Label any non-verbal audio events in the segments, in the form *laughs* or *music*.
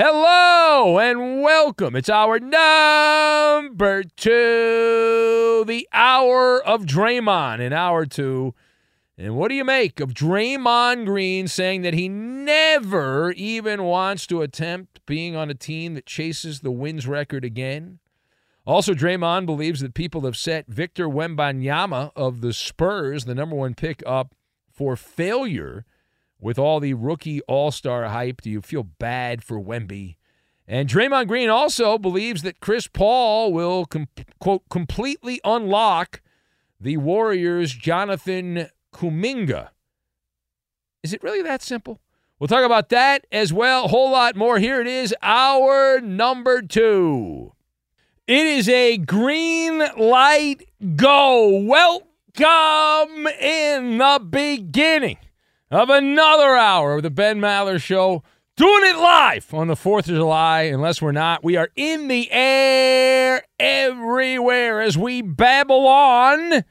Hello and welcome. It's hour number two, the hour of Draymond in hour two. And what do you make of Draymond Green saying that he never even wants to attempt being on a team that chases the wins record again? Also, Draymond believes that people have set Victor Wembanyama of the Spurs, the number one pick, up for failure with all the rookie all star hype, do you feel bad for Wemby? And Draymond Green also believes that Chris Paul will, com- quote, completely unlock the Warriors' Jonathan Kuminga. Is it really that simple? We'll talk about that as well. A whole lot more. Here it is, hour number two. It is a green light go. Welcome in the beginning of another hour of the Ben Maller Show. Doing it live on the 4th of July. Unless we're not, we are in the air everywhere as we babble on.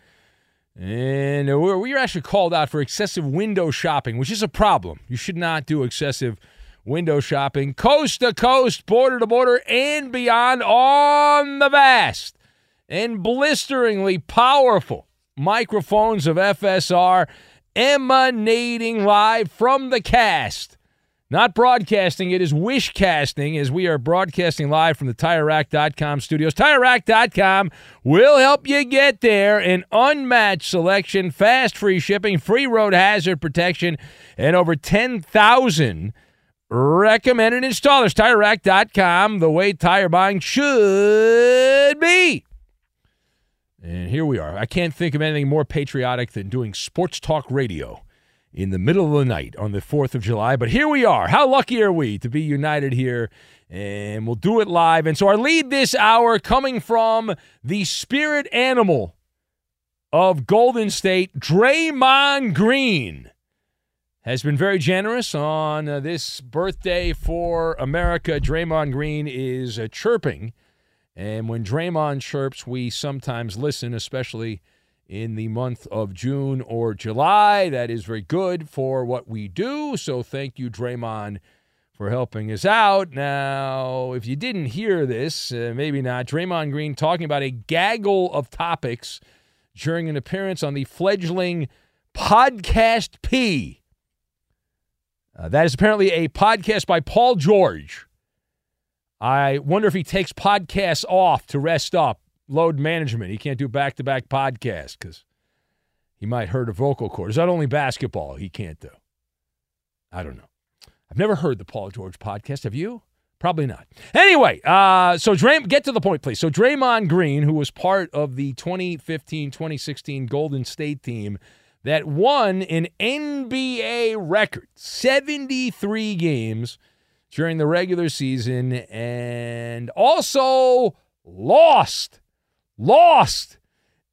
And we're, we're actually called out for excessive window shopping, which is a problem. You should not do excessive window shopping coast to coast, border to border, and beyond on the vast and blisteringly powerful microphones of FSR emanating live from the cast. Not broadcasting, it is wish casting as we are broadcasting live from the TireRack.com studios. TireRack.com will help you get there. An unmatched selection, fast free shipping, free road hazard protection, and over 10,000 recommended installers. TireRack.com, the way tire buying should be. And here we are. I can't think of anything more patriotic than doing sports talk radio in the middle of the night on the 4th of July. But here we are. How lucky are we to be united here? And we'll do it live. And so our lead this hour coming from the spirit animal of Golden State, Draymond Green, has been very generous on uh, this birthday for America. Draymond Green is uh, chirping and when Draymond chirps, we sometimes listen, especially in the month of June or July. That is very good for what we do. So thank you, Draymond, for helping us out. Now, if you didn't hear this, uh, maybe not, Draymond Green talking about a gaggle of topics during an appearance on the fledgling Podcast P. Uh, that is apparently a podcast by Paul George I wonder if he takes podcasts off to rest up, load management. He can't do back to back podcasts because he might hurt a vocal cord. Is that only basketball he can't do? I don't know. I've never heard the Paul George podcast. Have you? Probably not. Anyway, uh, so Dray- get to the point, please. So Draymond Green, who was part of the 2015-2016 Golden State team that won an NBA record, 73 games – during the regular season and also lost, lost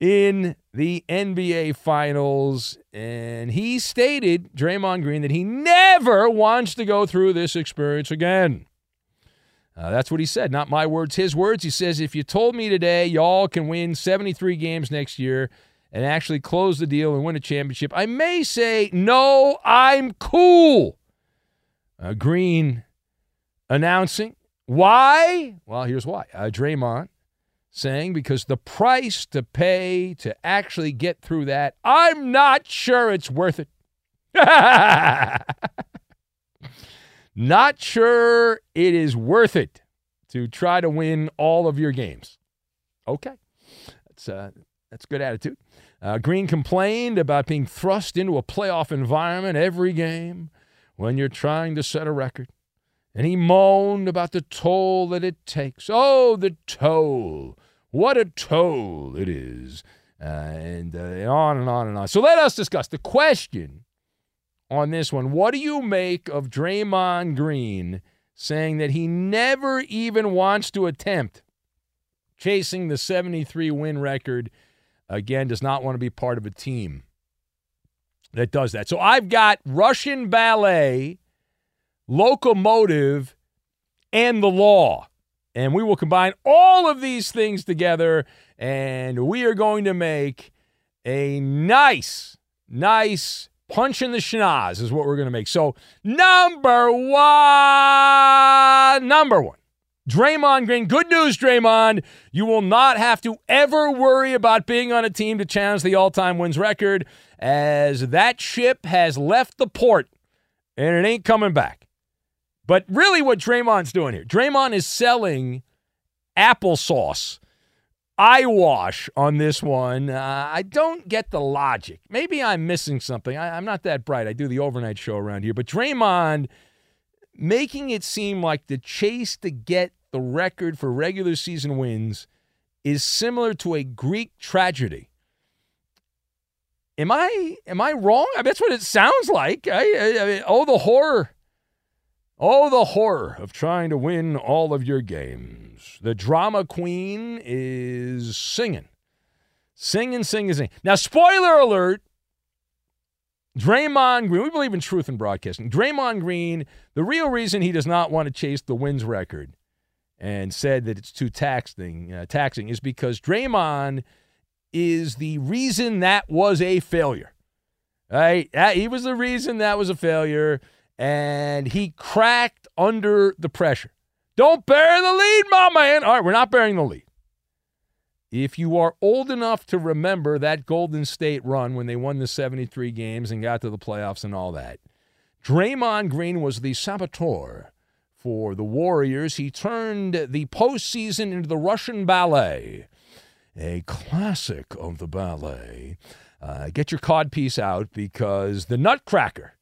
in the NBA Finals. And he stated, Draymond Green, that he never wants to go through this experience again. Uh, that's what he said. Not my words, his words. He says, if you told me today y'all can win 73 games next year and actually close the deal and win a championship, I may say, no, I'm cool. Uh, Green announcing. Why? Well, here's why. Uh, Draymond saying because the price to pay to actually get through that, I'm not sure it's worth it. *laughs* not sure it is worth it to try to win all of your games. Okay, that's uh, that's good attitude. Uh, Green complained about being thrust into a playoff environment every game when you're trying to set a record. And he moaned about the toll that it takes. Oh, the toll. What a toll it is. Uh, and, uh, and on and on and on. So let us discuss the question on this one. What do you make of Draymond Green saying that he never even wants to attempt chasing the 73 win record? Again, does not want to be part of a team that does that. So I've got Russian ballet locomotive, and the law. And we will combine all of these things together, and we are going to make a nice, nice punch in the schnoz, is what we're going to make. So, number one, number one. Draymond Green, good news, Draymond. You will not have to ever worry about being on a team to challenge the all time wins record, as that ship has left the port and it ain't coming back. But really, what Draymond's doing here, Draymond is selling applesauce, eyewash on this one. Uh, I don't get the logic. Maybe I'm missing something. I, I'm not that bright. I do the overnight show around here. But Draymond making it seem like the chase to get the record for regular season wins is similar to a Greek tragedy. Am I am I wrong? I mean, that's what it sounds like. I, I, I mean, oh, the horror Oh, the horror of trying to win all of your games. The drama queen is singing. Singing, singing, singing. Now, spoiler alert Draymond Green, we believe in truth in broadcasting. Draymond Green, the real reason he does not want to chase the wins record and said that it's too taxing, uh, taxing is because Draymond is the reason that was a failure. Right? He was the reason that was a failure and he cracked under the pressure. Don't bear the lead, my man. All right, we're not bearing the lead. If you are old enough to remember that Golden State run when they won the 73 games and got to the playoffs and all that, Draymond Green was the saboteur for the Warriors. He turned the postseason into the Russian ballet, a classic of the ballet. Uh, get your cod piece out because the Nutcracker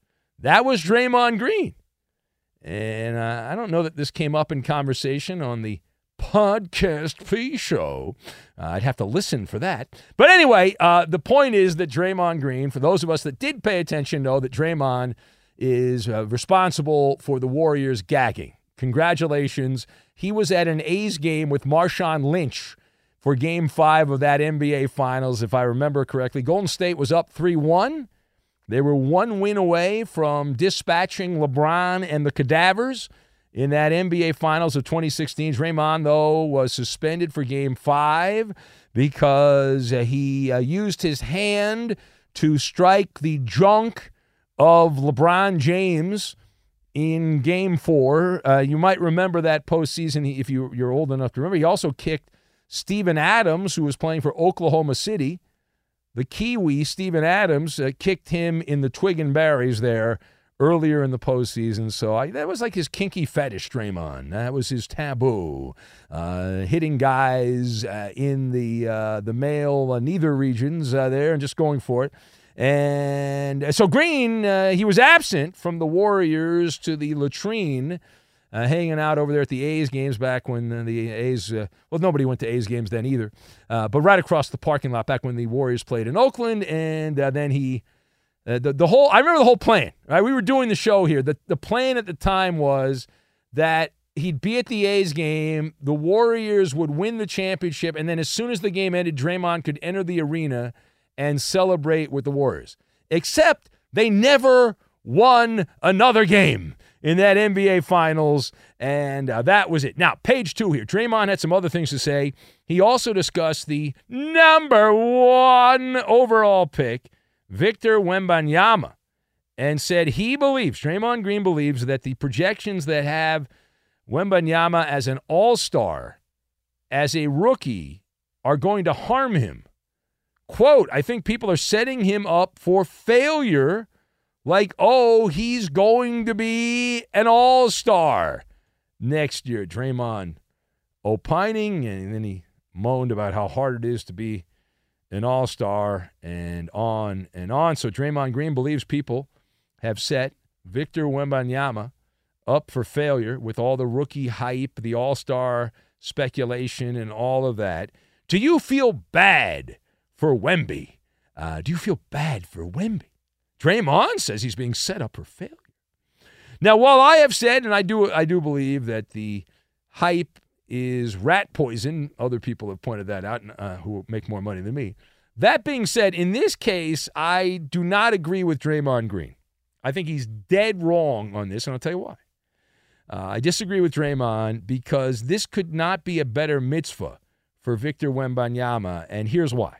that was Draymond Green. And uh, I don't know that this came up in conversation on the podcast P show. Uh, I'd have to listen for that. But anyway, uh, the point is that Draymond Green, for those of us that did pay attention, know that Draymond is uh, responsible for the Warriors gagging. Congratulations. He was at an A's game with Marshawn Lynch for game five of that NBA Finals, if I remember correctly. Golden State was up 3 1. They were one win away from dispatching LeBron and the cadavers in that NBA Finals of 2016. Draymond, though, was suspended for game five because he uh, used his hand to strike the junk of LeBron James in game four. Uh, you might remember that postseason if you, you're old enough to remember. He also kicked Steven Adams, who was playing for Oklahoma City the Kiwi, Steven Adams, uh, kicked him in the twig and berries there earlier in the postseason. So I, that was like his kinky fetish, Draymond. That was his taboo. Uh, hitting guys uh, in the uh, the male uh, neither regions uh, there and just going for it. And so Green, he was absent from the Warriors to the latrine uh, hanging out over there at the A's games back when the A's, uh, well, nobody went to A's games then either, uh, but right across the parking lot back when the Warriors played in Oakland. And uh, then he, uh, the, the whole, I remember the whole plan, right? We were doing the show here. The, the plan at the time was that he'd be at the A's game, the Warriors would win the championship, and then as soon as the game ended, Draymond could enter the arena and celebrate with the Warriors. Except they never won another game in that NBA Finals, and uh, that was it. Now, page two here. Draymond had some other things to say. He also discussed the number one overall pick, Victor Wembanyama, and said he believes, Draymond Green believes, that the projections that have Wembanyama as an all star, as a rookie, are going to harm him. Quote, I think people are setting him up for failure like, oh, he's going to be an all star next year. Draymond opining, and then he moaned about how hard it is to be an all star and on and on. So Draymond Green believes people have set Victor Wembanyama up for failure with all the rookie hype, the all star speculation, and all of that. Do you feel bad for Wemby? Uh, do you feel bad for Wemby? Draymond says he's being set up for failure. Now, while I have said, and I do, I do believe that the hype is rat poison. Other people have pointed that out, uh, who make more money than me. That being said, in this case, I do not agree with Draymond Green. I think he's dead wrong on this, and I'll tell you why. Uh, I disagree with Draymond because this could not be a better mitzvah for Victor Wembanyama, and here's why.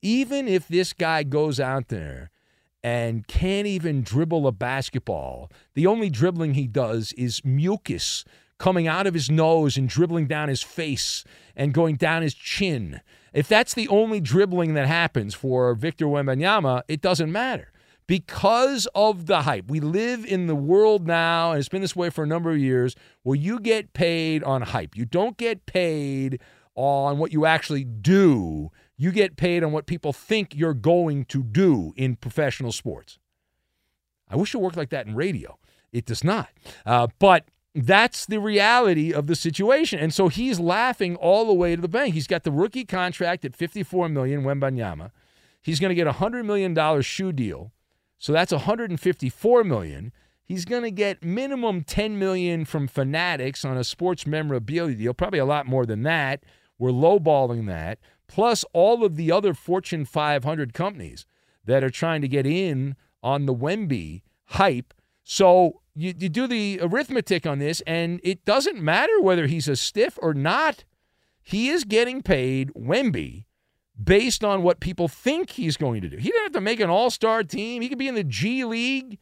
Even if this guy goes out there and can't even dribble a basketball. The only dribbling he does is mucus coming out of his nose and dribbling down his face and going down his chin. If that's the only dribbling that happens for Victor Wembanyama, it doesn't matter. Because of the hype. We live in the world now, and it's been this way for a number of years, where you get paid on hype. You don't get paid on what you actually do you get paid on what people think you're going to do in professional sports. I wish it worked like that in radio. It does not. Uh, but that's the reality of the situation. And so he's laughing all the way to the bank. He's got the rookie contract at 54 million, Wembanyama. He's going to get a $100 million shoe deal. So that's 154 million. He's going to get minimum 10 million from Fanatics on a sports memorabilia deal, probably a lot more than that. We're lowballing that plus all of the other Fortune 500 companies that are trying to get in on the Wemby hype. So you, you do the arithmetic on this, and it doesn't matter whether he's a stiff or not. He is getting paid Wemby based on what people think he's going to do. He doesn't have to make an all star team. He could be in the G League.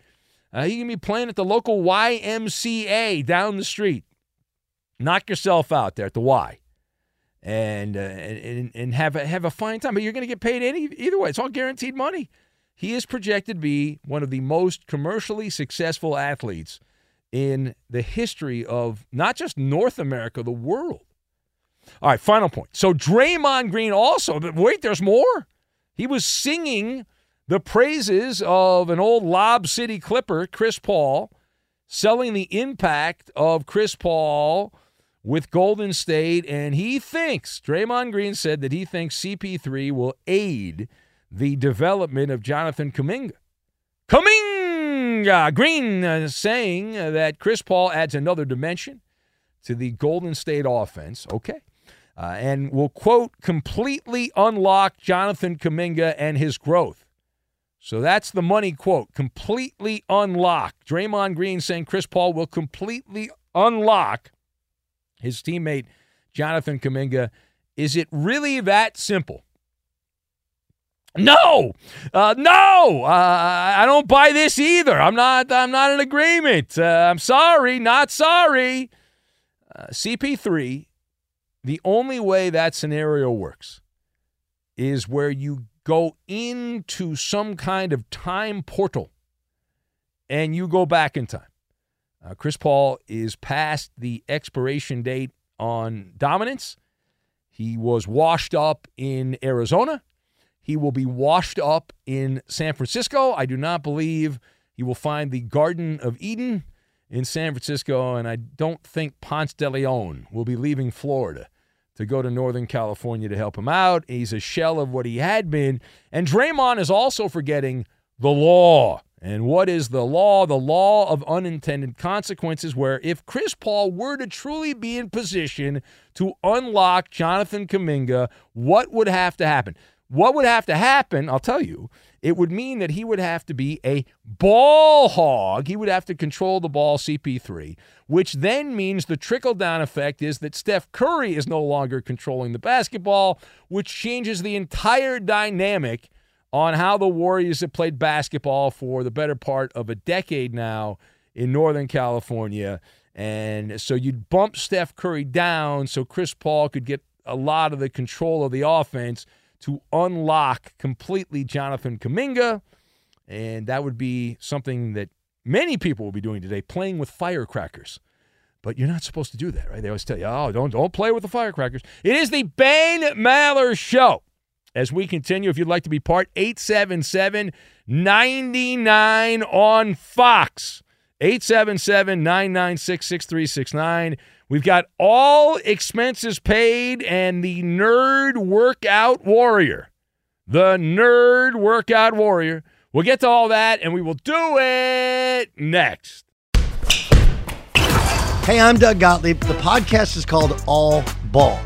Uh, he can be playing at the local YMCA down the street. Knock yourself out there at the Y and uh, and and have a, have a fine time. But you're going to get paid any either way. It's all guaranteed money. He is projected to be one of the most commercially successful athletes in the history of not just North America, the world. All right, final point. So Draymond Green also, but wait, there's more. He was singing the praises of an old Lob City Clipper, Chris Paul, selling the impact of Chris Paul with Golden State, and he thinks, Draymond Green said that he thinks CP3 will aid the development of Jonathan Kuminga. Kuminga! Green uh, saying that Chris Paul adds another dimension to the Golden State offense. Okay. Uh, and will, quote, completely unlock Jonathan Kuminga and his growth. So that's the money quote, completely unlock. Draymond Green saying Chris Paul will completely unlock his teammate Jonathan Kuminga. Is it really that simple? No, uh, no, uh, I don't buy this either. I'm not. I'm not in agreement. Uh, I'm sorry, not sorry. Uh, CP3. The only way that scenario works is where you go into some kind of time portal and you go back in time. Uh, Chris Paul is past the expiration date on dominance. He was washed up in Arizona. He will be washed up in San Francisco. I do not believe he will find the Garden of Eden in San Francisco, and I don't think Ponce de Leon will be leaving Florida to go to Northern California to help him out. He's a shell of what he had been. And Draymond is also forgetting the law And what is the law? The law of unintended consequences, where if Chris Paul were to truly be in position to unlock Jonathan Kuminga, what would have to happen? What would have to happen, I'll tell you, it would mean that he would have to be a ball hog. He would have to control the ball, CP3, which then means the trickle down effect is that Steph Curry is no longer controlling the basketball, which changes the entire dynamic on how the Warriors have played basketball for the better part of a decade now in Northern California. And so you'd bump Steph Curry down so Chris Paul could get a lot of the control of the offense to unlock completely Jonathan Kuminga. And that would be something that many people will be doing today, playing with firecrackers. But you're not supposed to do that, right? They always tell you, oh, don't, don't play with the firecrackers. It is the Ben Maller Show. As we continue, if you'd like to be part, 877 99 on Fox. 877 996 6369. We've got all expenses paid and the Nerd Workout Warrior. The Nerd Workout Warrior. We'll get to all that and we will do it next. Hey, I'm Doug Gottlieb. The podcast is called All Ball.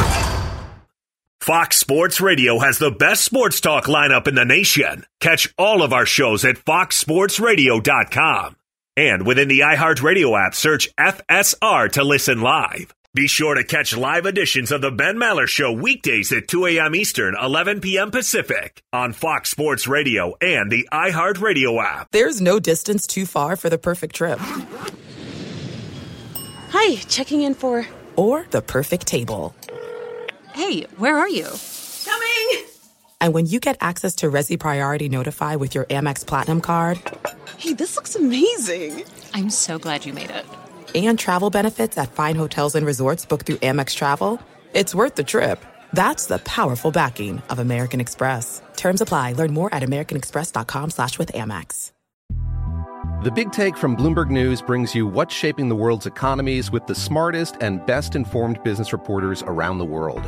Fox Sports Radio has the best sports talk lineup in the nation. Catch all of our shows at foxsportsradio.com. And within the iHeartRadio app, search FSR to listen live. Be sure to catch live editions of the Ben Maller Show weekdays at 2 a.m. Eastern, 11 p.m. Pacific on Fox Sports Radio and the iHeartRadio app. There's no distance too far for the perfect trip. Hi, checking in for. Or the perfect table. Hey, where are you? Coming! And when you get access to Resy Priority Notify with your Amex Platinum card. Hey, this looks amazing! I'm so glad you made it. And travel benefits at fine hotels and resorts booked through Amex Travel. It's worth the trip. That's the powerful backing of American Express. Terms apply. Learn more at americanexpress.com slash with Amex. The Big Take from Bloomberg News brings you what's shaping the world's economies with the smartest and best informed business reporters around the world.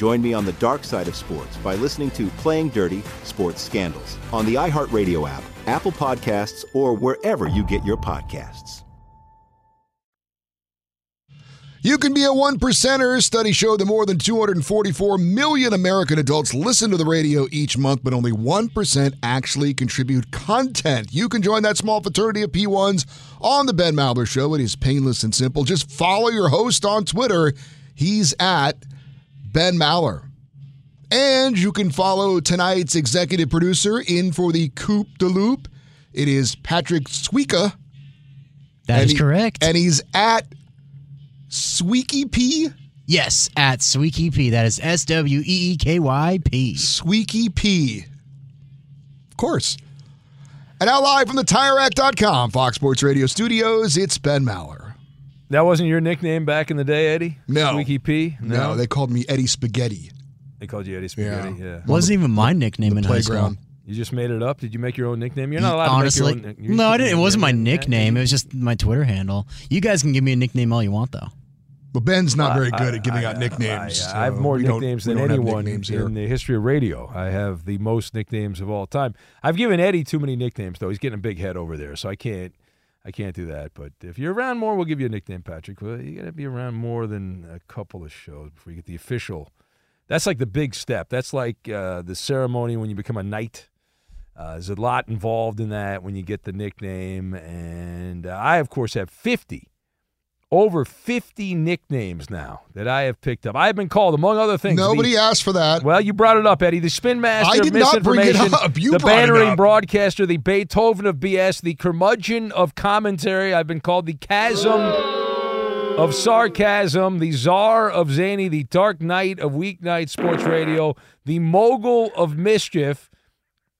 Join me on the dark side of sports by listening to Playing Dirty Sports Scandals on the iHeartRadio app, Apple Podcasts, or wherever you get your podcasts. You can be a one percenter. Studies show that more than 244 million American adults listen to the radio each month, but only 1% actually contribute content. You can join that small fraternity of P1s on The Ben Maller Show. It is painless and simple. Just follow your host on Twitter. He's at Ben Maller. And you can follow tonight's executive producer in for the Coop de Loop. It is Patrick Sweeka. That is he- correct. And he's at Sweeky P. Yes, at Sweeky P. That is S W E E K Y P. Squeaky P. Of course. And now live from the TireRack.com Fox Sports Radio studios, it's Ben Maller. That wasn't your nickname back in the day, Eddie? No. Squeaky P? No, they called me Eddie Spaghetti. They called you Eddie Spaghetti. Yeah. Wasn't even my nickname the in high playground. school. You just made it up. Did you make your own nickname? You're not allowed Honestly, to make your own. nick- no, I didn't. It wasn't my nickname. It was just my Twitter handle. You guys can give me a nickname all you want, though. But Ben's not very I- good at giving I- out nicknames. I, I have so more we don't- nicknames than anyone nicknames here. in the history of radio. I have the most nicknames of all time. I've given Eddie too many nicknames though. He's getting a big head over there, so I can't. I can't do that. But if you're around more, we'll give you a nickname, Patrick. Well, you got to be around more than a couple of shows before you get the official. That's like the big step. That's like uh, the ceremony when you become a knight. Uh, there's a lot involved in that when you get the nickname, and uh, I, of course, have 50 over 50 nicknames now that I have picked up. I've been called, among other things. Nobody the, asked for that. Well, you brought it up, Eddie. The Spin Master I did not bring it up. You the bantering broadcaster, the Beethoven of BS, the curmudgeon of commentary. I've been called the chasm of sarcasm, the czar of zany, the dark knight of weeknight sports radio, the mogul of mischief,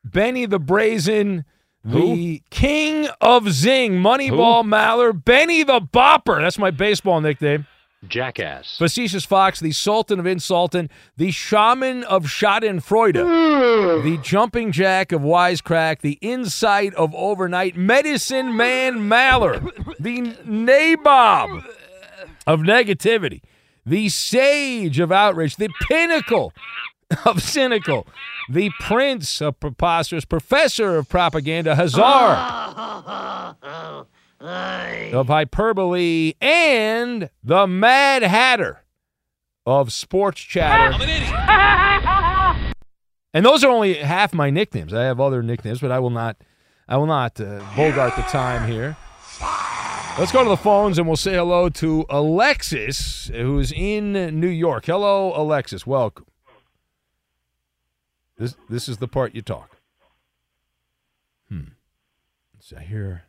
Benny the brazen. The king of zing, Moneyball Maller, Benny the Bopper. That's my baseball nickname. Jackass. Facetious Fox, the Sultan of Insultant, the Shaman of Schadenfreude, the Jumping Jack of Wisecrack, the Insight of Overnight, Medicine Man Maller, the Nabob of Negativity, the Sage of Outrage, the Pinnacle *laughs* of Cynical, the Prince of Preposterous, Professor of Propaganda, Hazar *laughs* of hyperbole and the Mad Hatter of sports chatter. *laughs* And those are only half my nicknames. I have other nicknames, but I will not. I will not uh, bogart the time here. Let's go to the phones and we'll say hello to Alexis, who's in New York. Hello, Alexis. Welcome. This this is the part you talk. Hmm. So I hear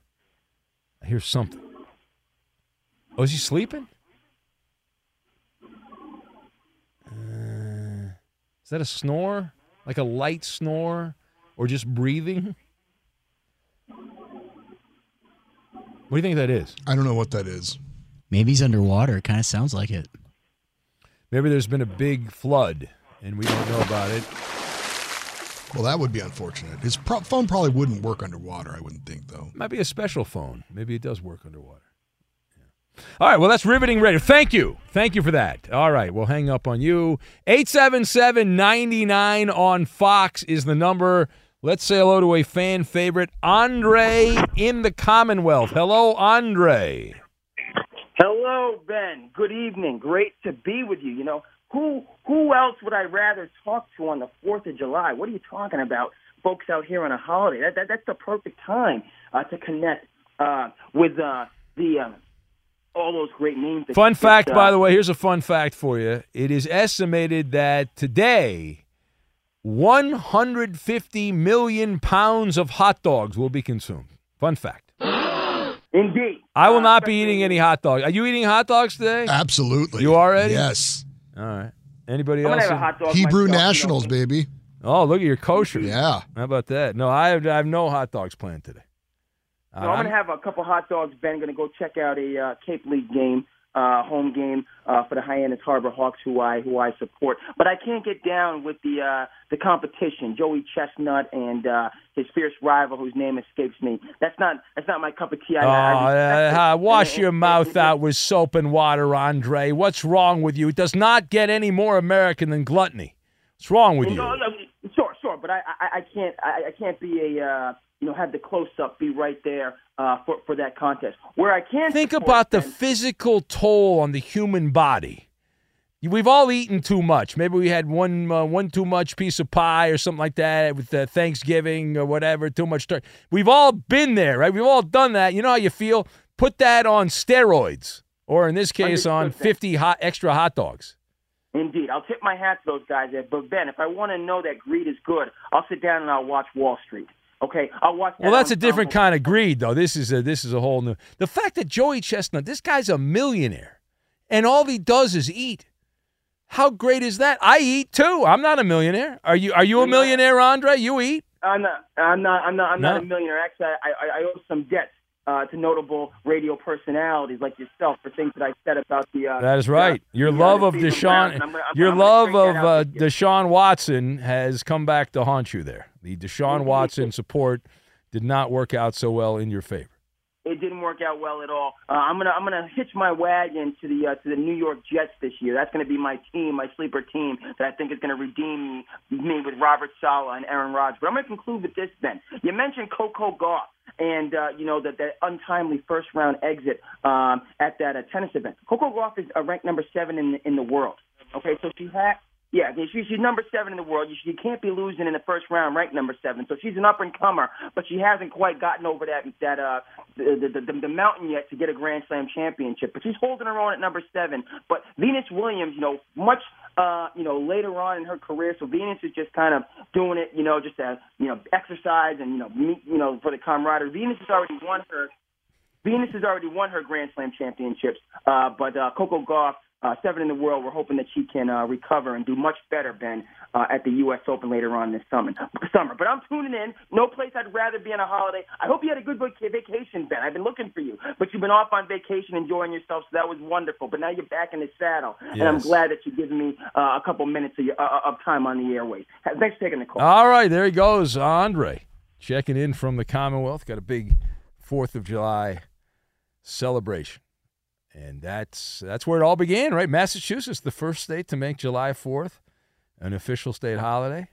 I hear something. Oh, is he sleeping? Uh, is that a snore? Like a light snore? Or just breathing? What do you think that is? I don't know what that is. Maybe he's underwater. It kind of sounds like it. Maybe there's been a big flood and we don't know about it. Well, that would be unfortunate. His pro- phone probably wouldn't work underwater, I wouldn't think, though. Might be a special phone. Maybe it does work underwater. All right, well, that's riveting radio. Thank you. Thank you for that. All right, we'll hang up on you. 877 99 on Fox is the number. Let's say hello to a fan favorite, Andre in the Commonwealth. Hello, Andre. Hello, Ben. Good evening. Great to be with you. You know, who who else would I rather talk to on the Fourth of July? What are you talking about, folks out here on a holiday? That, that that's the perfect time uh, to connect uh, with uh, the uh, all those great names. That Fun fact, by the way, here's a fun fact for you. It is estimated that today, 150 million pounds of hot dogs will be consumed. Fun fact. *gasps* Indeed. I will not be eating any hot dogs. Are you eating hot dogs today? Absolutely. You are ready? Yes. All right. Anybody I'm else? have a hot dog Hebrew myself, you know. Nationals, baby. Oh, look at your kosher. Yeah. How about that? No, I have, I have no hot dogs planned today. No, I'm going to have a couple hot dogs. Ben, going to go check out a uh, Cape League game. Uh, home game uh, for the Hyannis Harbor Hawks, who I who I support. But I can't get down with the uh, the competition, Joey Chestnut and uh, his fierce rival, whose name escapes me. That's not that's not my cup of tea. I, Oh, uh, wash your mouth out with soap and water, Andre. What's wrong with you? It does not get any more American than gluttony. What's wrong with you? No, no, sure, sure, but I, I, I can't, I, I can't be a, uh, you know, have the close up be right there uh, for for that contest. Where I can Think about the physical toll on the human body. We've all eaten too much. Maybe we had one uh, one too much piece of pie or something like that with uh, Thanksgiving or whatever. Too much. We've all been there, right? We've all done that. You know how you feel. Put that on steroids, or in this case, on fifty hot extra hot dogs. Indeed, I'll tip my hat to those guys there. But Ben, if I want to know that greed is good, I'll sit down and I'll watch Wall Street. Okay, I'll watch. That Well, that's on- a different kind of greed, though. This is a this is a whole new. The fact that Joey Chestnut, this guy's a millionaire, and all he does is eat. How great is that? I eat too. I'm not a millionaire. Are you? Are you a millionaire, Andre? You eat? I'm not. I'm not. I'm not. I'm not a millionaire. Actually, I, I, I owe some debts uh, to notable radio personalities like yourself for things that I said about the. Uh, That is right. the, Your the, love of Deshaun, I'm I'm- your I'm love of uh. Deshaun Watson has come back to haunt you there. The Deshaun Watson support did not work out so well in your favor. It didn't work out well at all. Uh, I'm gonna I'm gonna hitch my wagon to the uh, to the New York Jets this year. That's gonna be my team, my sleeper team that I think is gonna redeem me, me with Robert Saleh and Aaron Rodgers. But I'm gonna conclude with this. Ben, you mentioned Coco Gauff and uh, you know that that untimely first round exit um, at that uh, tennis event. Coco Gauff is uh, ranked number seven in the, in the world. Okay, so she had. Yeah, she, she's number seven in the world. You, you can't be losing in the first round, ranked number seven. So she's an up and comer, but she hasn't quite gotten over that that uh the, the the the mountain yet to get a Grand Slam championship. But she's holding her own at number seven. But Venus Williams, you know, much uh you know later on in her career, so Venus is just kind of doing it, you know, just as you know exercise and you know meet you know for the camaraderie. Venus has already won her Venus has already won her Grand Slam championships, uh, but uh, Coco Gauff, uh, seven in the world, we're hoping that she can uh, recover and do much better, Ben, uh, at the U.S. Open later on this summer. Summer, but I'm tuning in. No place I'd rather be on a holiday. I hope you had a good vacation, Ben. I've been looking for you, but you've been off on vacation, enjoying yourself, so that was wonderful. But now you're back in the saddle, and I'm glad that you're giving me uh, a couple minutes of, your, uh, of time on the airways. Thanks for taking the call. All right, there he goes, Andre, checking in from the Commonwealth. Got a big Fourth of July celebration, and that's that's where it all began, right? Massachusetts, the first state to make July Fourth an official state holiday,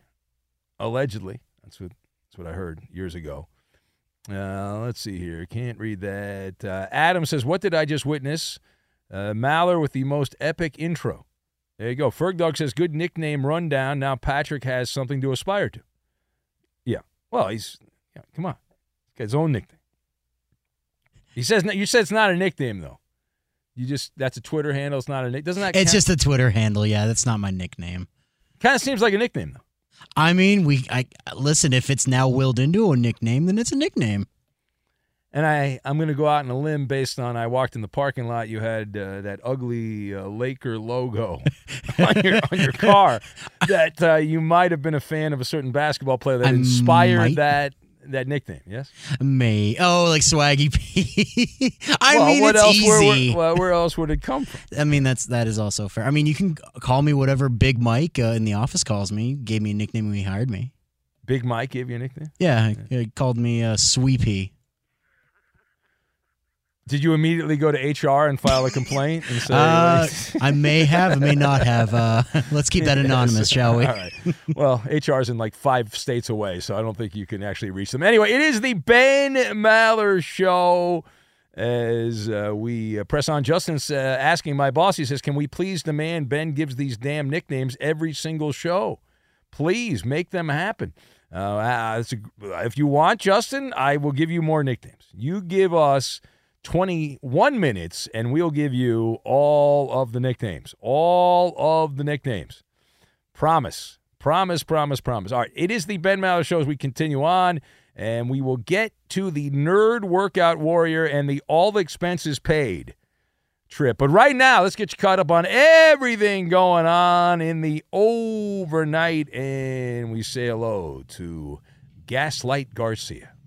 allegedly. That's what that's what I heard years ago. Uh, let's see here. Can't read that. Uh, Adam says, "What did I just witness?" Uh, Maller with the most epic intro. There you go. Fergdog says, "Good nickname rundown." Now Patrick has something to aspire to. Yeah. Well, he's yeah, come on. He's got his own nickname. He says you said it's not a nickname though. You just that's a Twitter handle. It's not a nick. Doesn't that? It's just a Twitter handle. Yeah, that's not my nickname. kind of seems like a nickname though. I mean, we. I listen. If it's now willed into a nickname, then it's a nickname. And I, I'm going to go out on a limb based on I walked in the parking lot. You had uh, that ugly uh, Laker logo *laughs* on, your, on your car. *laughs* That uh, you might have been a fan of a certain basketball player that I inspired might- that that nickname. Yes. May. Oh, like Swaggy P. *laughs* I well, mean, what it's else? easy. Where, where, where else would it come from? I mean, that's that is also fair. I mean, you can call me whatever Big Mike uh, in the office calls me. Gave me a nickname when he hired me. Big Mike gave you a nickname. Yeah, he called me uh, Sweepy. Did you immediately go to HR and file a complaint and say? Uh, I may have, I may not have. Uh, *laughs* let's keep that anonymous, shall we? All right. Well, HR's in like five states away, so I don't think you can actually reach them. Anyway, it is the Ben Maller Show. As uh, we uh, press on, Justin's uh, asking my boss, he says, Can we please demand Ben gives these damn nicknames every single show? Please make them happen. Uh, uh, a- if you want, Justin, I will give you more nicknames. You give us 21 minutes, and we'll give you all of the nicknames. All of the nicknames. Promise. Promise, promise, promise. All right. It is the Ben Maller Show as we continue on, and we will get to the Nerd Workout Warrior and the All the Expenses Paid trip. But right now, let's get you caught up on everything going on in the overnight, and we say hello to Gaslight Garcia.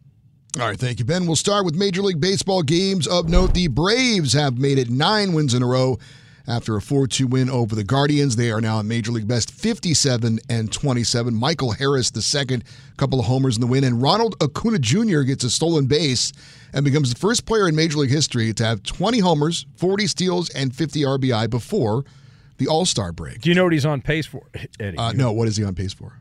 All right, thank you, Ben. We'll start with Major League Baseball games of note. The Braves have made it nine wins in a row after a 4 2 win over the Guardians. They are now at Major League Best 57 and 27. Michael Harris, the second, couple of homers in the win. And Ronald Acuna Jr. gets a stolen base and becomes the first player in Major League history to have 20 homers, 40 steals, and 50 RBI before the All Star break. Do you know what he's on pace for, Eddie? Uh, no, what is he on pace for?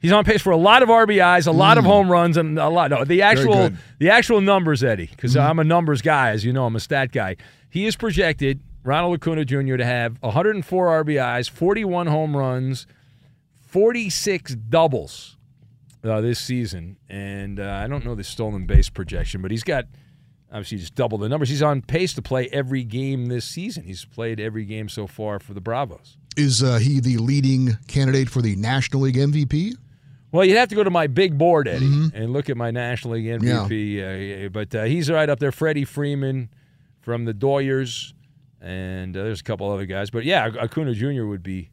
He's on pace for a lot of RBIs, a lot of Mm. home runs, and a lot. No, the actual the actual numbers, Eddie, because Mhm. I'm a numbers guy, as you know, I'm a stat guy. He is projected Ronald Acuna Jr. to have 104 RBIs, 41 home runs, 46 doubles uh, this season, and uh, I don't know the stolen base projection, but he's got obviously just double the numbers. He's on pace to play every game this season. He's played every game so far for the Bravos. Is uh, he the leading candidate for the National League MVP? Well, you'd have to go to my big board, Eddie, Mhm. and look at my National League MVP. Uh, but uh, he's right up there. Freddie Freeman from the Doyers, and uh, there's a couple other guys. But yeah, Acuna Jr. would be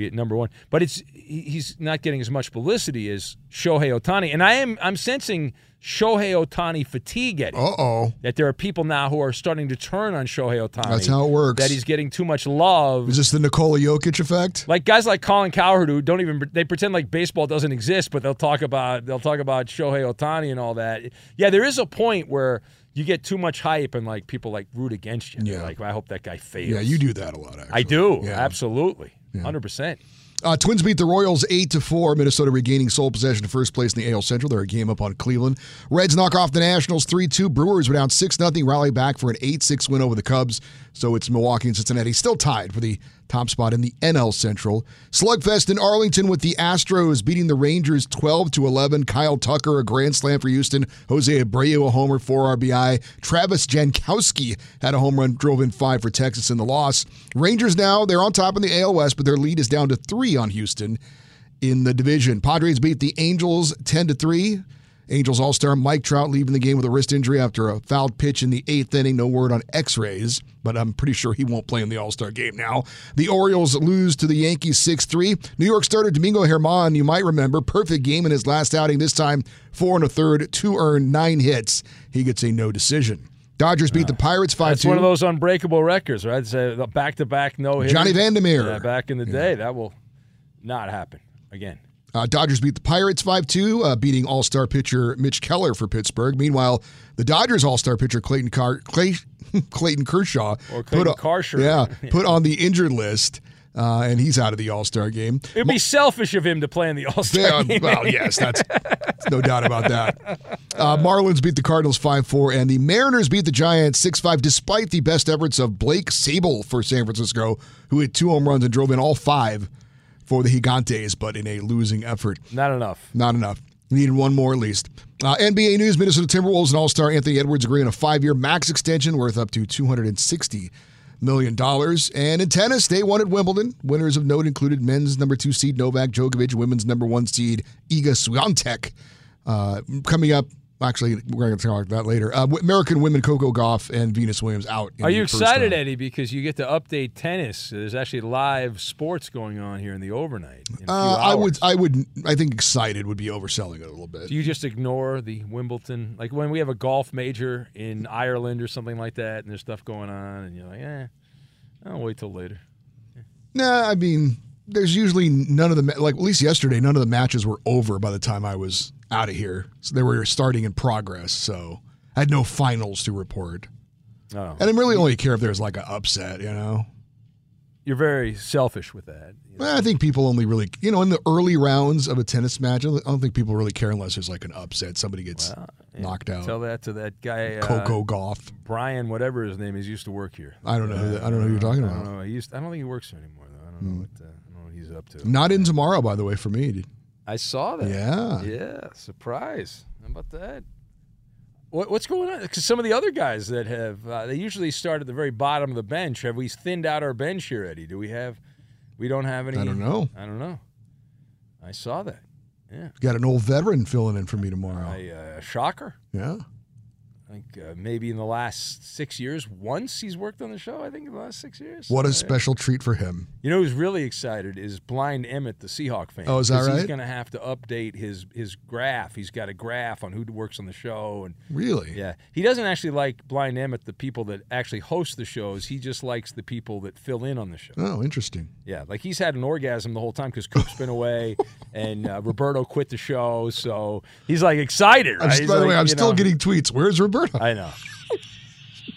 be at number one. But it's he's not getting as much publicity as Shohei Ohtani, and I am I'm sensing Shohei Ohtani fatigue. Eddie. Uh oh. That there are people now who are starting to turn on Shohei Ohtani. That's how it works. That he's getting too much love. Is this the Nikola Jokic effect? Like guys like Colin Cowherd who don't even they pretend like baseball doesn't exist, but they'll talk about they'll talk about Shohei Otani and all that. Yeah, there is a point where you get too much hype and like people like root against you. They're like I hope that guy fails. Yeah, you do that a lot. Actually. I do Yeah. absolutely, hundred percent. Uh, Twins beat the Royals eight to four. Minnesota regaining sole possession of first place in the AL Central. They're a game up on Cleveland. Reds knock off the Nationals three two. Brewers were down six nothing. Rally back for an eight six win over the Cubs. So it's Milwaukee and Cincinnati still tied for the top spot in the NL Central. Slugfest in Arlington with the Astros beating the Rangers twelve to eleven. Kyle Tucker a grand slam for Houston. Jose Abreu a homer four RBI. Travis Jankowski had a home run, drove in five for Texas in the loss. Rangers now they're on top in the AL West, but their lead is down to three on Houston in the division. Padres beat the Angels 10 to 3. Angels All Star Mike Trout leaving the game with a wrist injury after a fouled pitch in the eighth inning. No word on x rays, but I'm pretty sure he won't play in the All Star game now. The Orioles lose to the Yankees 6 3. New York starter Domingo German, you might remember, perfect game in his last outing, this time four and a third, two earned, nine hits. He gets a no decision. Dodgers beat the Pirates 5 That's 2. one of those unbreakable records, right? Back to back no hit. Johnny Vander Meer. Yeah, back in the day, that will not happen again. Uh, Dodgers beat the Pirates 5 2, uh, beating All Star pitcher Mitch Keller for Pittsburgh. Meanwhile, the Dodgers All Star pitcher Clayton, Car- Clay- *laughs* Clayton Kershaw Or Clayton on, Kershaw. yeah, *laughs* put on the injured list, uh, and he's out of the All Star game. It'd be selfish of him to play in the All Star Yeah, game. well, *laughs* yes, that's that's no doubt about that. Uh, Marlins beat the Cardinals 5 4, and the Mariners beat the Giants 6 5, despite the best efforts of Blake Sabol for San Francisco, who hit two home runs and drove in all five for the Gigantes, but in a losing effort. Not enough. Not enough. Needed one more at least. Uh, NBA news: Minnesota Timberwolves and All-Star Anthony Edwards agree on a five-year max extension worth up to 260 million dollars. And in tennis, they won at Wimbledon. Winners of note included men's number two seed Novak Djokovic, women's number one seed Iga Swiatek. Uh, coming up, actually, we're going to talk about that later. Uh, American women Coco Gauff and Venus Williams out. in Are you excited, round. Eddie? Because you get to update tennis. There's actually live sports going on here in the overnight. in Uh, I would. I would, I think excited would be overselling it a little bit. Do you just ignore the Wimbledon? Like when we have a golf major in Ireland or something like that, and there's stuff going on, and you're like, eh, I'll wait till later. Nah, I mean, there's usually none of the like at least yesterday, none of the matches were over by the time I was out of here. So they were starting in progress. So I had no finals to report, Oh. and I really only care if there's like an upset. You know, You're very selfish with that. well, I think people only really, you know, in the early rounds of a tennis match, I don't think people really care unless there's like an upset, somebody gets knocked out. Tell that to that guy, uh, Coco Gauff. Brian, whatever his name is, used to work here. I don't know who that- I don't know who you're talking I about. don't know. He used, I don't think he works here anymore though. I don't know what uh, I don't he's up to. Not in tomorrow, by the way, for me. I saw that. Yeah. Yeah. Surprise. How about that? What, what's going on? Because some of the other guys that have, uh, they usually start at the very bottom of the bench. Have we thinned out our bench here, Eddie? Do we have, we don't have any? I don't know. I don't know. I saw that. Yeah. Got an old veteran filling in for me tomorrow. A uh, shocker. Yeah. Think uh, maybe in the last six years, once he's worked on the show. I think in the last six years. What a special treat for him. You know who's really excited is Blind Emmett, the Seahawk fan. Oh, is that right? He's going to have to update his his graph. He's got a graph on who works on the show, and Really? yeah, he doesn't actually like Blind Emmett, the people that actually host the shows. He just likes the people that fill in on the show. Oh, interesting. Yeah, like he's had an orgasm the whole time because Coop's been away *laughs* and uh, Roberto quit the show, so he's like excited. Right? By the like, way, I'm still know- getting tweets. Where's Roberto? I know.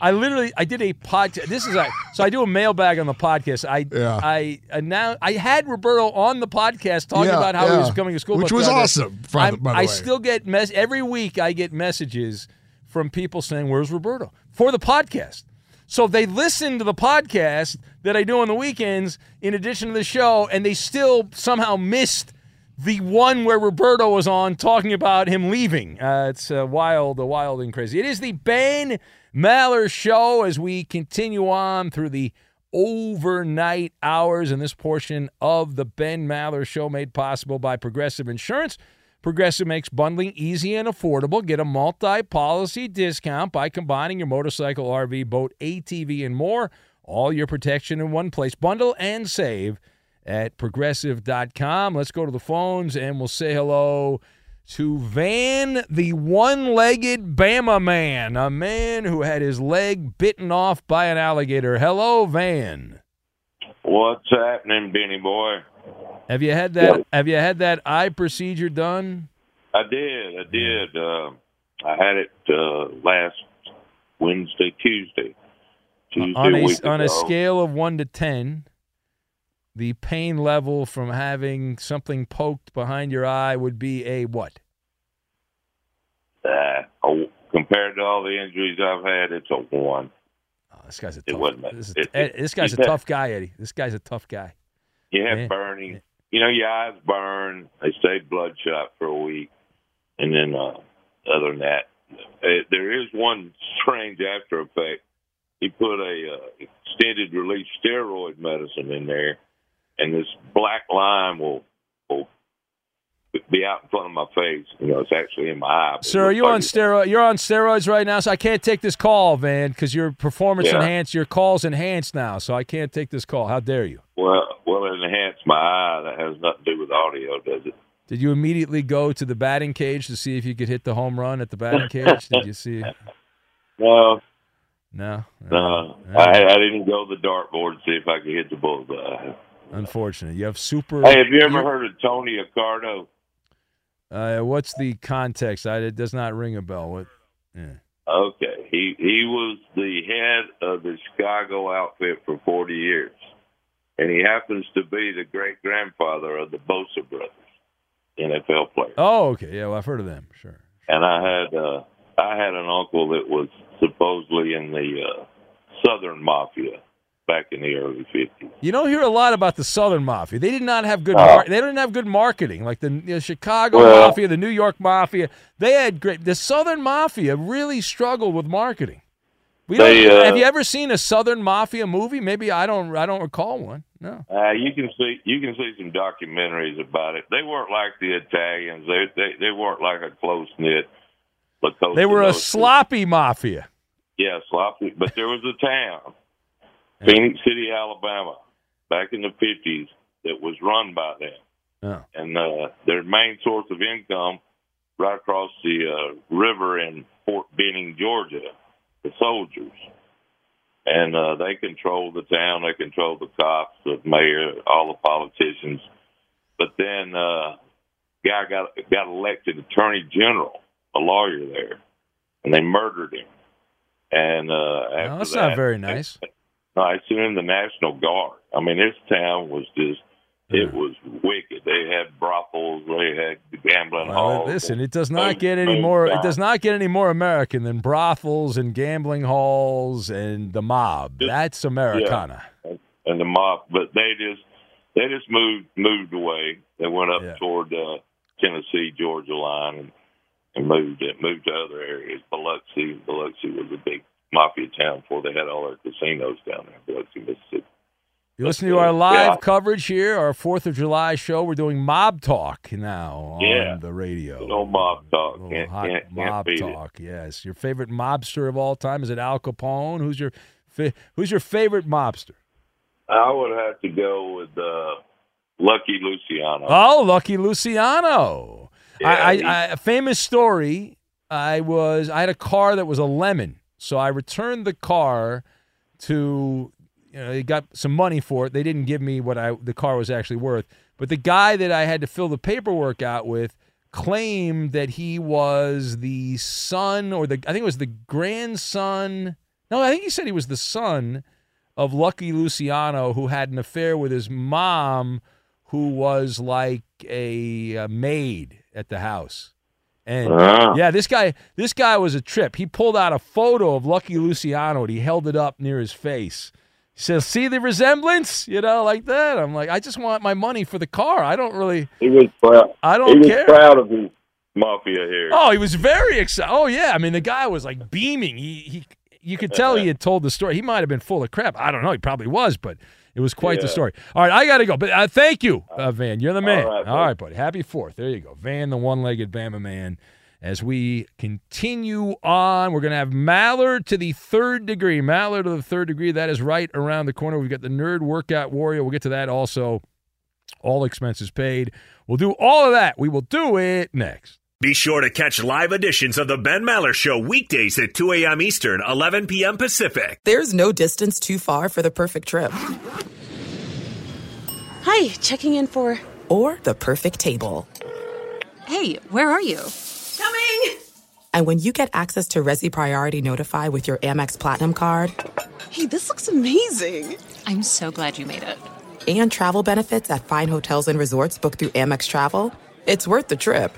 I literally I did a podcast. This is a so I do a mailbag on the podcast. I Yeah. I announced I had Roberto on the podcast talking Yeah, about how he was coming to school Which was awesome, by the- I'm- by the I still get mess every week. I get messages from people saying, "Where's Roberto?" for the podcast. So they listen to the podcast that I do on the weekends in addition to the show, and they still somehow missed the one where Roberto was on talking about him leaving. Uh, it's uh, wild, uh, wild and crazy. It is the Ben Maller Show as we continue on through the overnight hours in this portion of the Ben Maller Show made possible by Progressive Insurance. Progressive makes bundling easy and affordable. Get a multi policy discount by combining your motorcycle, RV, boat, ATV, and more. All your protection in one place. Bundle and save at progressive.com. Let's go to the phones and we'll say hello to Van, the one legged Bama man, a man who had his leg bitten off by an alligator. Hello, Van. What's happening, Benny boy? Have you had that? Have you had that eye procedure done? I did. I did. Uh, I had it uh, last Wednesday, Tuesday. Tuesday on week a on a scale of one to ten, the pain level from having something poked behind your eye would be a what? Uh, oh, compared to all the injuries I've had, it's a one. Oh, this guy's a It tough. wasn't. This, is, it- Ed- this guy's a it- tough guy, Eddie. This guy's a tough guy. You have Yeah. burning. You know, your eyes burn. They stay bloodshot for a week, and then uh, other than that, uh, there is one strange after effect. He put a uh, extended release steroid medicine in there, and this black line will will be out in front of my face. You know, it's actually in my eye. Sir, are you like on it's- steroid? You're on steroids right now, so I can't take this call, Van, because your performance Yeah. enhanced. Your call's enhanced now, so I can't take this call. How dare you? Well, well, it enhanced my eye. That has nothing to do with audio, does it? Did you immediately go to the batting cage to see if you could hit the home run at the batting cage? Did you see? *laughs* No, No. no. I, I didn't go to the dartboard to see if I could hit the bullseye. Unfortunate. You have super. Hey, have you ever heard of Tony Accardo? Uh, what's the context? I, it does not ring a bell. What? Yeah. Okay, he he was the head of the Chicago outfit for forty years, and he happens to be the great grandfather of the Bosa brothers, NFL players. Oh, okay. Yeah, well, I've heard of them. Sure. And I had uh, I had an uncle that was supposedly in the uh, Southern Mafia back in the early fifties. You don't hear a lot about the Southern Mafia. They did not have good. No. Mar- they didn't have good marketing. Like the, the Chicago Well- Mafia, the New York Mafia. They had great. The Southern Mafia really struggled with marketing. We don't, They, uh, have you ever seen a Southern Mafia movie? Maybe I don't. I don't recall one. No. Uh, you can see you can see some documentaries about it. They weren't like the Italians. They they, they weren't like a close knit. They were a sloppy mafia. Yeah, sloppy. But there was a town, Phenix City, Alabama, back in the fifties that was run by them, Oh. and uh, their main source of income right across the uh, river in Fort Benning, Georgia, the soldiers. And uh, they controlled the town. They controlled the cops, the mayor, all the politicians. But then, uh, guy got got elected attorney general, a lawyer there, and they murdered him. And uh, No, that's that, not very nice. no, *laughs* I in the National Guard. I mean, this town was just, it was wicked. They had brothels, they had gambling Well, halls. listen, it does not get any more. It does not get any more American than brothels and gambling halls and the mob. That's Americana. Yeah, and the mob, but they just, they just moved moved away. They went up toward uh, Tennessee, Georgia line, and, and moved it, moved to other areas. Biloxi, Biloxi was a big mafia town before they had all their casinos down there. Biloxi, Mississippi. You listen to our live Yeah. coverage here, our Fourth of July show. We're doing Mob Talk now on Yeah. the radio. No mob talk. Can't, Hot can't, can't mob beat talk. Yes, your favorite mobster of all time is it Al Capone? Who's your Who's your favorite mobster? I would have to go with uh, Lucky Luciano. Oh, Lucky Luciano. Yeah, I, I, he- famous story. I was I had a car that was a lemon, so I returned the car to you know they got some money for it. They didn't give me what I the car was actually worth, but the guy that I had to fill the paperwork out with claimed that he was the son or the I think it was the grandson. No, I think he said he was the son of Lucky Luciano who had an affair with his mom who was like a, uh maid at the house. And Ah. yeah, this guy this guy was a trip. He pulled out a photo of Lucky Luciano and he held it up near his face. He says, "See the resemblance?" You know, like that. I'm like, I just want my money for the car. I don't really He was proud. I don't he was care. proud of his mafia here. Oh, he was very excited. Oh yeah, I mean the guy was like beaming. He he you could tell he had told the story. He might have been full of crap. I don't know. He probably was, but it was quite the story. All right, I got to go. But uh, thank you, uh, Van. You're the man. right, All right, buddy. Happy Fourth. There you go, Van, the one-legged Bama man. As we continue on, we're going to have Maller to the third degree. Maller to the third degree. That is right around the corner. We've got the Nerd Workout Warrior. We'll get to that also. All expenses paid. We'll do all of that. We will do it next. Be sure to catch live editions of The Ben Maller Show weekdays at 2 a.m. Eastern, 11 p.m. Pacific. There's no distance too far for the perfect trip. Hi, checking in for. Or the perfect table. Hey, where are you? Coming! And when you get access to Resy Priority Notify with your Amex Platinum card Hey, this looks amazing. I'm so glad you made it. and travel benefits at fine hotels and resorts booked through Amex Travel, it's worth the trip.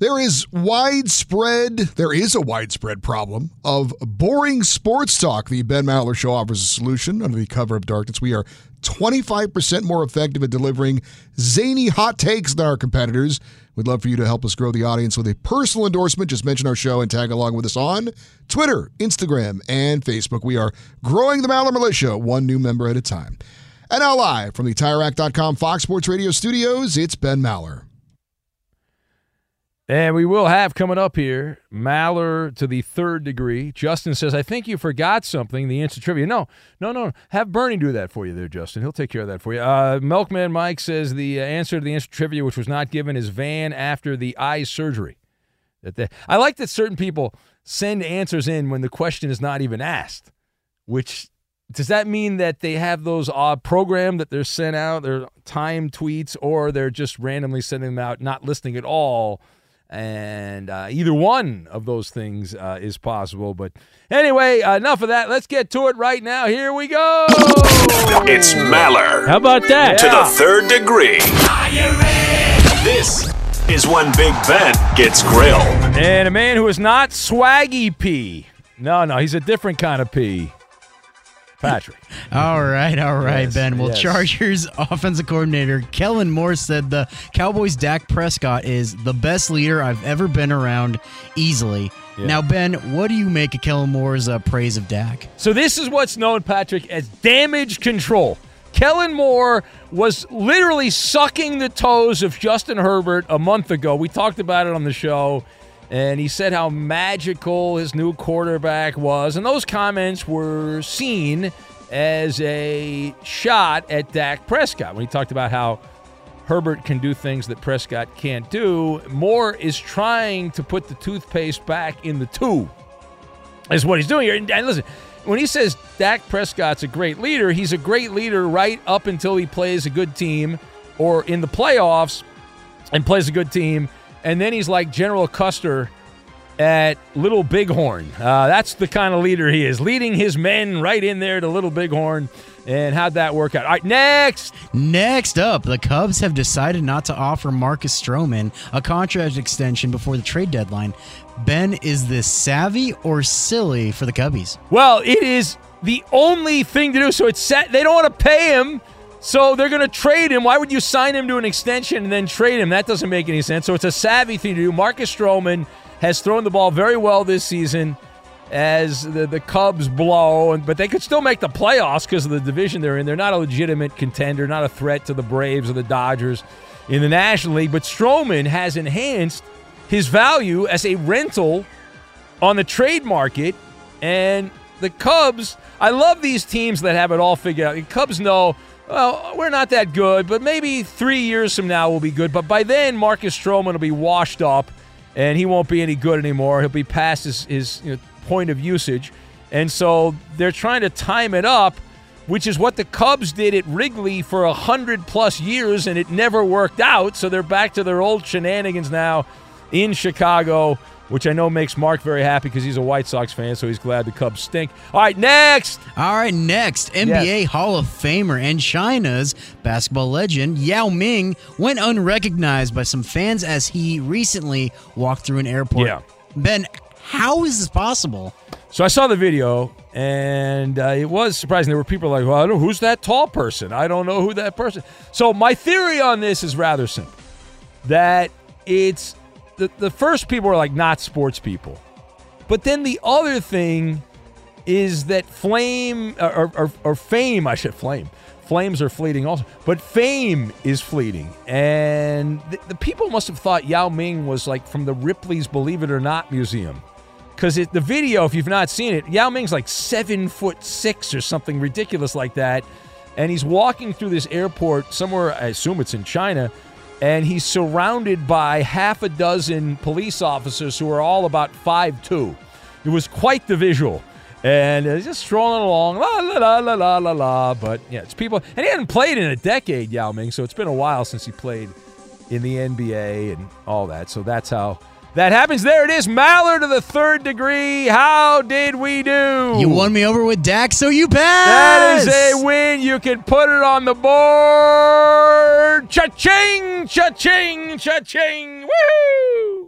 There is widespread, there is a widespread problem of boring sports talk. The Ben Maller Show offers a solution under the cover of darkness. We are 25% more effective at delivering zany hot takes than our competitors. We'd love for you to help us grow the audience with a personal endorsement. Just mention our show and tag along with us on Twitter, Instagram, and Facebook. We are growing the Maller Militia one new member at a time. And now, live from the TireRack.com Fox Sports Radio studios, it's Ben Maller. And we will have coming up here Maller to the third degree. Justin says, I think you forgot something, the instant trivia. No, no, no. Have Bernie do that for you there, Justin. He'll take care of that for you. Uh, Milkman Mike says the uh, answer to the instant trivia, which was not given, is van after the eye surgery. That they, I like that certain people send answers in when the question is not even asked, which does that mean that they have those uh, program that they're sent out, their time tweets, or they're just randomly sending them out, not listening at all? And uh, either one of those things uh, is possible. But anyway, enough of that. Let's get to it right now. Here we go. It's Maller. How about that? To the third degree. This is when Big Ben gets grilled. And a man who is not swaggy P. No, no, he's a different kind of P. Patrick. *laughs* all right, all right, Yes, Ben. Well, yes. Chargers *laughs* offensive coordinator Kellen Moore said the Cowboys' Dak Prescott is the best leader I've ever been around, easily. Yeah. Now, Ben, what do you make of Kellen Moore's uh, praise of Dak? So this is what's known, Patrick, as damage control. Kellen Moore was literally sucking the toes of Justin Herbert a month ago. We talked about it on the show, and he said how magical his new quarterback was. And those comments were seen as a shot at Dak Prescott when he talked about how Herbert can do things that Prescott can't do. Moore is trying to put the toothpaste back in the tube is what he's doing here. And, and listen, when he says Dak Prescott's a great leader, he's a great leader right up until he plays a good team or in the playoffs and plays a good team. And then he's like General Custer at Little Bighorn. Uh, that's the kind of leader he is, leading his men right in there to Little Bighorn. And how'd that work out? All right, next. Next up, the Cubs have decided not to offer Marcus Stroman a contract extension before the trade deadline. Ben, is this savvy or silly for the Cubbies? Well, it is the only thing to do. So it's set. They don't want to pay him. So they're going to trade him. Why would you sign him to an extension and then trade him? That doesn't make any sense. So it's a savvy thing to do. Marcus Stroman has thrown the ball very well this season as the, the Cubs blow, but they could still make the playoffs because of the division they're in. They're not a legitimate contender, not a threat to the Braves or the Dodgers in the National League. But Stroman has enhanced his value as a rental on the trade market. And the Cubs, I love these teams that have it all figured out. The Cubs know, well, we're not that good, but maybe three years from now we'll be good. But by then, Marcus Stroman will be washed up and he won't be any good anymore. He'll be past his, his you know, point of usage. And so they're trying to time it up, which is what the Cubs did at Wrigley for a hundred plus years, and it never worked out. So they're back to their old shenanigans now in Chicago, which I know makes Mark very happy because he's a White Sox fan, so he's glad the Cubs stink. All right, next. All right, next, NBA Hall of Famer and China's basketball legend Yao Ming went unrecognized by some fans as he recently walked through an airport. Yeah. Ben, how is this possible? So I saw the video, and uh, it was surprising. There were people like, "Well, I don't know who's that tall person. I don't know who that person." So my theory on this is rather simple: that it's the the first people are like not sports people, but then the other thing is that flame or, or, or fame, I should flame. Flames are fleeting also, but fame is fleeting. And the, the people must have thought Yao Ming was like from the Ripley's Believe It or Not Museum because the video, if you've not seen it, Yao Ming's like seven foot six or something ridiculous like that, and he's walking through this airport somewhere. I assume it's in China, and he's surrounded by half a dozen police officers who are all about five two. It was quite the visual. And uh, just strolling along, la la la la la la la. But yeah, it's people, and he hadn't played in a decade, Yao Ming. So it's been a while since he played in the NBA and all that. So that's how that happens. There it is, Maller to the third degree. How did we do? You won me over with Dak, so you pass. is a win. You can put it on the board. Cha-ching, cha-ching, cha-ching. Woo!